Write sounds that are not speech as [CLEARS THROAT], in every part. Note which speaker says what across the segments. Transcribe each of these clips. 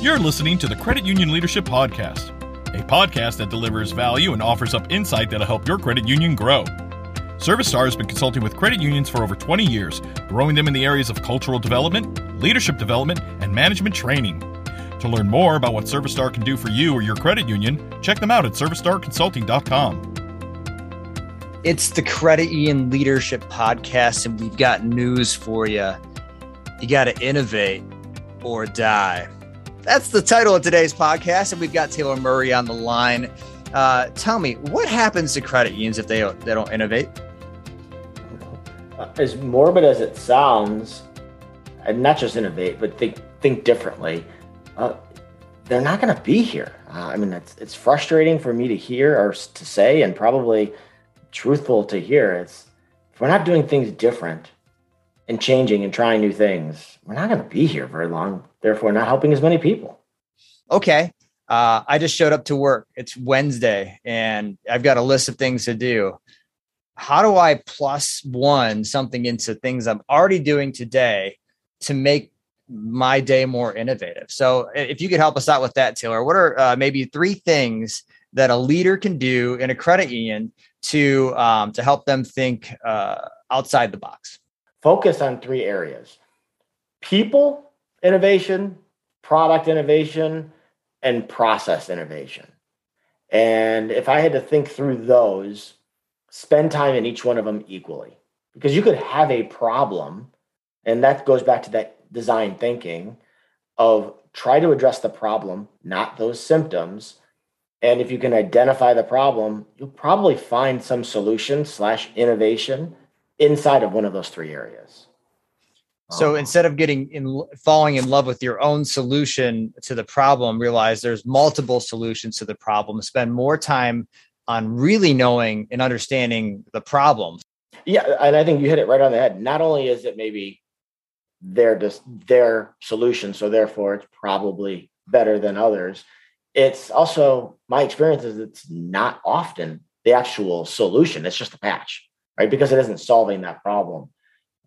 Speaker 1: You're listening to the Credit Union Leadership Podcast, a podcast that delivers value and offers up insight that'll help your credit union grow. ServiStar has been consulting with credit unions for over 20 years, growing them in the areas of cultural development, leadership development, and management training. To learn more about what ServiStar can do for you or your credit union, check them out at servistarconsulting.com.
Speaker 2: It's the Credit Union Leadership Podcast, and we've got news for you. You got to innovate or die. That's the title of today's podcast, and we've got Taylor Murray on the line. Uh, tell me, what happens to credit unions if they don't, they don't innovate?
Speaker 3: As morbid as it sounds, and not just innovate, but think think differently. Uh, they're not going to be here. Uh, I mean, it's it's frustrating for me to hear or to say, and probably truthful to hear. It's if we're not doing things different and changing and trying new things, we're not going to be here very long. Therefore, not helping as many people.
Speaker 2: Okay. Uh, I just showed up to work. It's Wednesday and I've got a list of things to do. How do I plus one something into things I'm already doing today to make my day more innovative? So, if you could help us out with that, Taylor, what are uh, maybe three things that a leader can do in a credit union to um, to help them think uh, outside the box?
Speaker 3: Focus on three areas: people innovation, product innovation, and process innovation. And if I had to think through those, spend time in each one of them equally. Because you could have a problem, and that goes back to that design thinking of try to address the problem, not those symptoms. And if you can identify the problem, you'll probably find some solution slash innovation inside of one of those three areas.
Speaker 2: So um, instead of getting in falling in love with your own solution to the problem, realize there's multiple solutions to the problem. Spend more time on really knowing and understanding the problem.
Speaker 3: Yeah, and I think you hit it right on the head. Not only is it maybe their just their solution, so therefore it's probably better than others. It's also my experience is it's not often the actual solution. It's just a patch, right? Because it isn't solving that problem.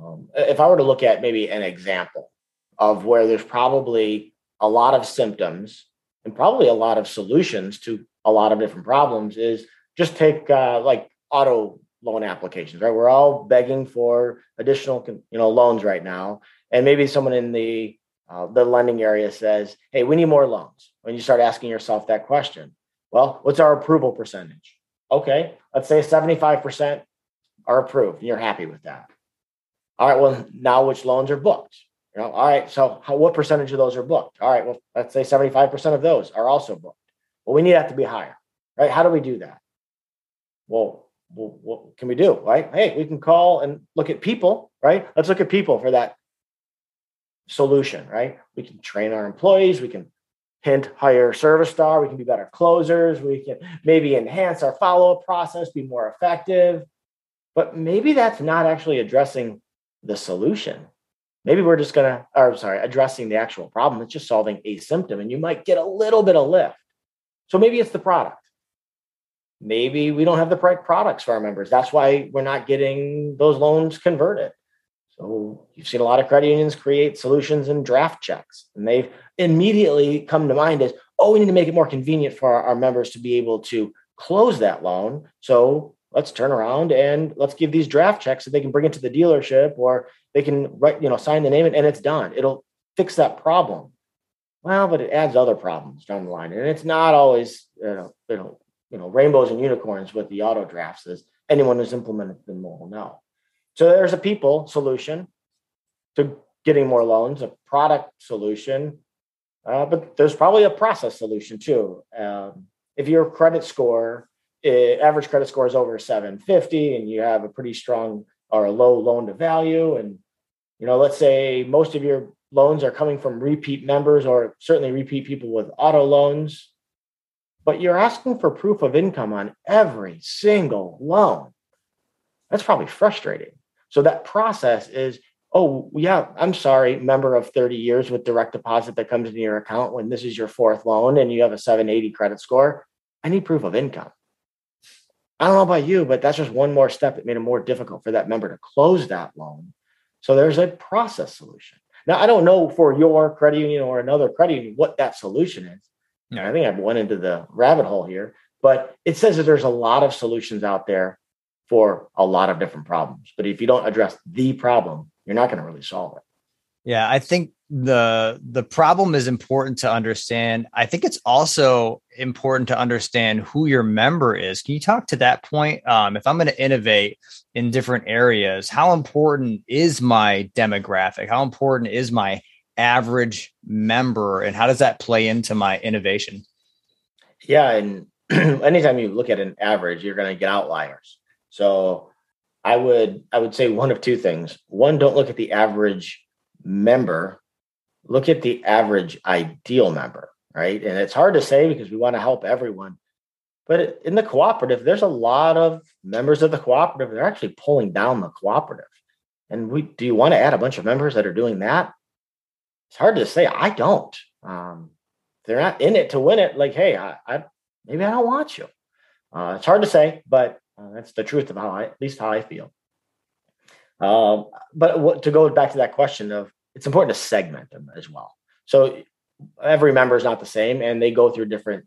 Speaker 3: Um, if I were to look at maybe an example of where there's probably a lot of symptoms and probably a lot of solutions to a lot of different problems, is just take uh, like auto loan applications, right? We're all begging for additional, you know, loans right now, and maybe someone in the uh, the lending area says, "Hey, we need more loans." When you start asking yourself that question, well, what's our approval percentage? Okay, let's say seventy-five percent are approved, and you're happy with that. All right, well, now which loans are booked? You know, all right, so how, what percentage of those are booked? All right, well, let's say 75% of those are also booked. Well, we need that to be higher, right? How do we do that? Well, well, what can we do? Right? Hey, we can call and look at people, right? Let's look at people for that solution, right? We can train our employees, we can hint hire ServiStar, we can be better closers, we can maybe enhance our follow-up process, be more effective. But maybe that's not actually addressing the solution. Maybe we're just going to, or I'm sorry, addressing the actual problem. It's just solving a symptom, and you might get a little bit of lift. So maybe it's the product. Maybe we don't have the right products for our members. That's why we're not getting those loans converted. So you've seen a lot of credit unions create solutions and draft checks, and they've immediately come to mind as, oh, we need to make it more convenient for our, our members to be able to close that loan. So let's turn around and let's give these draft checks so they can bring it to the dealership or they can write, you know, sign the name and it's done. It'll fix that problem. Well, but it adds other problems down the line. And it's not always, you know, you know, you know rainbows and unicorns with the auto drafts, as anyone who's implemented them will know. So there's a people solution to getting more loans, a product solution, uh, but there's probably a process solution too. Um, if your credit score it, average credit score is over 750 and you have a pretty strong or a low loan to value. And you know let's say most of your loans are coming from repeat members or certainly repeat people with auto loans but you're asking for proof of income on every single loan. That's probably frustrating. So that process is oh yeah i'm sorry member of 30 years with direct deposit that comes into your account when this is your fourth loan and you have a 780 credit score. I need proof of income I don't know about you, but that's just one more step that made it more difficult for that member to close that loan. So there's a process solution. Now, I don't know for your credit union or another credit union what that solution is. Yeah. I think I've went into the rabbit hole here, but it says that there's a lot of solutions out there for a lot of different problems. But if you don't address the problem, you're not going to really solve it.
Speaker 2: Yeah, I think the the problem is important to understand. I think it's also important to understand who your member is. Can you talk to that point? Um, if I'm going to innovate in different areas, how important is my demographic? How important is my average member, and how does that play into my innovation?
Speaker 3: Yeah, and [CLEARS THROAT] anytime you look at an average, you're going to get outliers. So I would I would say one of two things. One, don't look at the average member look at the average ideal member, right? And it's hard to say because we want to help everyone. But in the cooperative, there's a lot of members of the cooperative. They're actually pulling down the cooperative. And we do you want to add a bunch of members that are doing that? It's hard to say. I don't. Um, they're not in it to win it. Like, hey, I, I maybe I don't want you. Uh, it's hard to say, but uh, that's the truth of how I, at least how I feel. Um, but what, to go back to that question of it's important to segment them as well. So every member is not the same and they go through different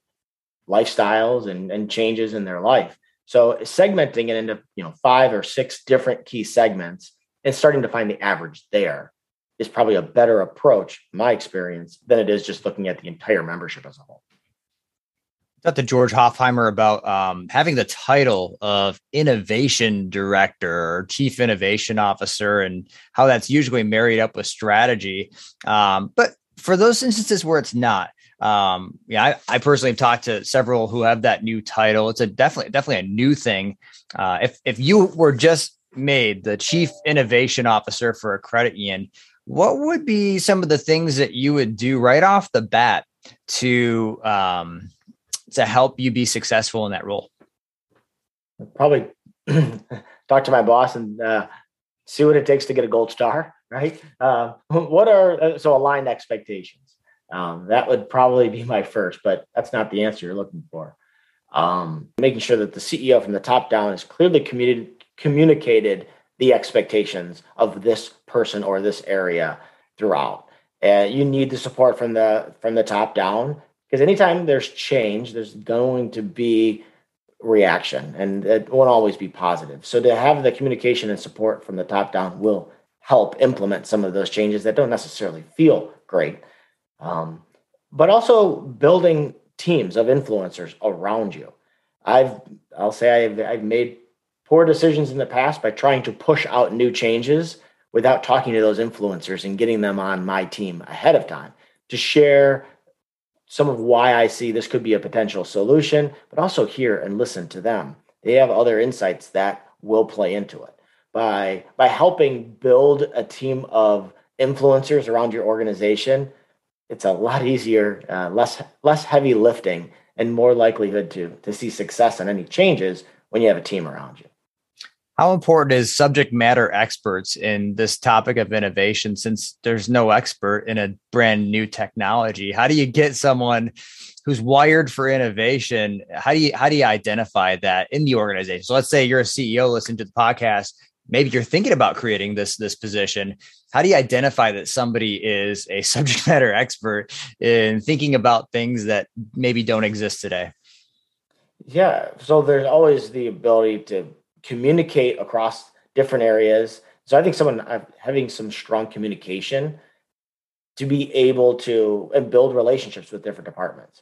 Speaker 3: lifestyles and, and changes in their life. So segmenting it into, you know, five or six different key segments and starting to find the average there is probably a better approach, my experience, than it is just looking at the entire membership as a whole
Speaker 2: talked to George Hofheimer about um, having the title of innovation director or chief innovation officer and how that's usually married up with strategy. Um, but for those instances where it's not, um, yeah, I, I, personally have talked to several who have that new title. It's a definitely definitely a new thing. Uh, if if you were just made the chief innovation officer for a credit union, what would be some of the things that you would do right off the bat to um, to help you be successful in that role?
Speaker 3: Probably [CLEARS THROAT] talk to my boss and uh, see what it takes to get a gold star, right? Uh, [LAUGHS] what are uh, so aligned expectations? Um, that would probably be my first, but that's not the answer you're looking for. Um, making sure that the CEO from the top down has clearly communicated communicated the expectations of this person or this area throughout. And you need the support from the from the top down because anytime there's change, there's going to be reaction and it won't always be positive. So to have the communication and support from the top down will help implement some of those changes that don't necessarily feel great. Um, but also building teams of influencers around you. I've I'll say I've I've made poor decisions in the past by trying to push out new changes without talking to those influencers and getting them on my team ahead of time to share some of why I see this could be a potential solution, but also hear and listen to them. They have other insights that will play into it. By by helping build a team of influencers around your organization, it's a lot easier, uh, less less heavy lifting, and more likelihood to to see success on any changes when you have a team around you.
Speaker 2: How important is subject matter experts in this topic of innovation since there's no expert in a brand new technology? How do you get someone who's wired for innovation? How do you how do you identify that in the organization? So let's say you're a CEO listening to the podcast, maybe you're thinking about creating this this position. How do you identify that somebody is a [LAUGHS] subject matter expert in thinking about things that maybe don't exist today?
Speaker 3: Yeah, so there's always the ability to communicate across different areas. So I think someone uh, having some strong communication to be able to and build relationships with different departments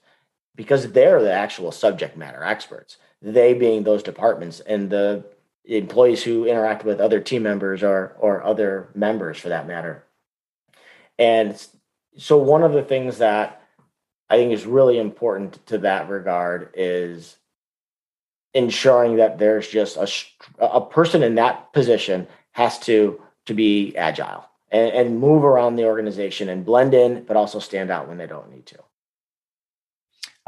Speaker 3: because they're the actual subject matter experts. They being those departments and the employees who interact with other team members or or other members for that matter. And so one of the things that I think is really important to that regard is ensuring that there's just a, a person in that position has to to be agile and, and move around the organization and blend in, but also stand out when they don't need to.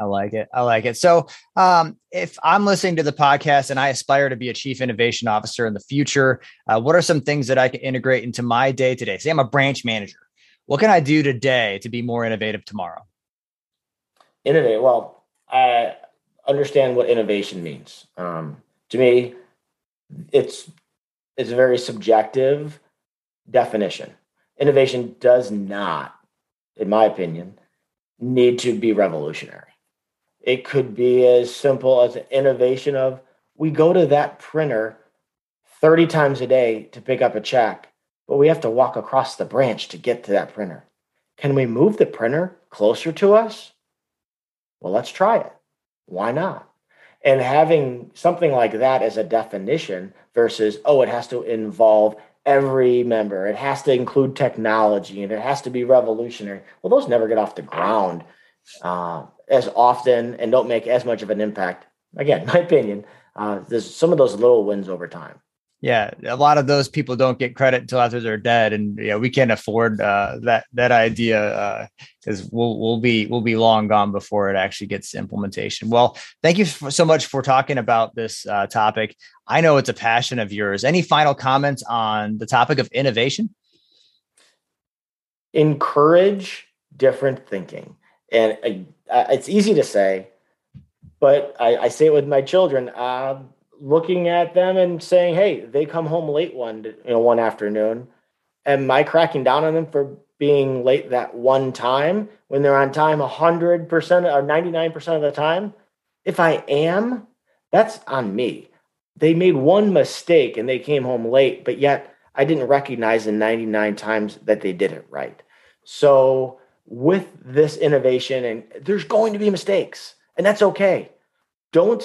Speaker 2: I like it. I like it. So, um, if I'm listening to the podcast and I aspire to be a chief innovation officer in the future, uh, what are some things that I can integrate into my day today? Say I'm a branch manager. What can I do today to be more innovative tomorrow?
Speaker 3: Innovate. Well, I understand what innovation means. Um, to me, it's it's a very subjective definition. innovation does not, in my opinion, need to be revolutionary. It could be as simple as an innovation of we go to that printer 30 times a day to pick up a check, but we have to walk across the branch to get to that printer. Can we move the printer closer to us? Well, let's try it. Why not? And having something like that as a definition versus, oh, it has to involve every member, it has to include technology, and it has to be revolutionary. Well, those never get off the ground uh, as often and don't make as much of an impact. Again, [LAUGHS] my opinion, uh, there's some of those little wins over time.
Speaker 2: Yeah, a lot of those people don't get credit until after they're dead, and yeah, we can't afford uh, that that idea because uh, we'll we'll be we'll be long gone before it actually gets implementation. Well, thank you so much for talking about this uh, topic. I know it's a passion of yours. Any final comments on the topic of innovation?
Speaker 3: Encourage different thinking, and uh, it's easy to say, but I, I say it with my children. Um, looking at them and saying, "Hey, they come home late one you know one afternoon," am I cracking down on them for being late that one time when they're on time hundred percent or ninety nine percent of the time? If I am, that's on me. They made one mistake and they came home late, but yet I didn't recognize the 99 times that they did it right. So, with this innovation, and there's going to be mistakes, and that's okay. Don't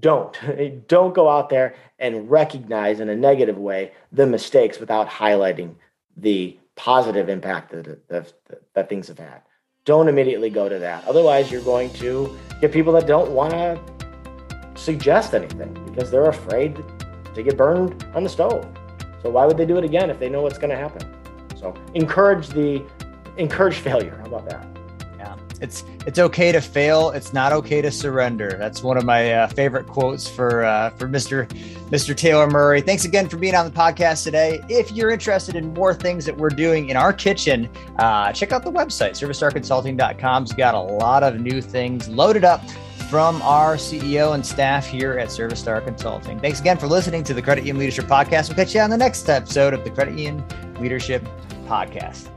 Speaker 3: don't. [LAUGHS] Don't go out there and recognize in a negative way the mistakes without highlighting the positive impact that, that, that things have had. Don't immediately go to that. Otherwise you're going to get people that don't want to suggest anything because they're afraid to get burned on the stove. So why would they do it again if they know what's going to happen? So encourage the encourage failure. How about that
Speaker 2: it's it's okay to fail. It's not okay to surrender. That's one of my uh, favorite quotes for uh, for Mr. Mr. Taylor Murray. Thanks again for being on the podcast today. If you're interested in more things that we're doing in our kitchen, uh, check out the website servistarconsulting.com's got a lot of new things loaded up from our CEO and staff here at ServiStar Consulting. Thanks again for listening to the Credit Union Leadership Podcast. We'll catch you on the next episode of the Credit Union Leadership Podcast.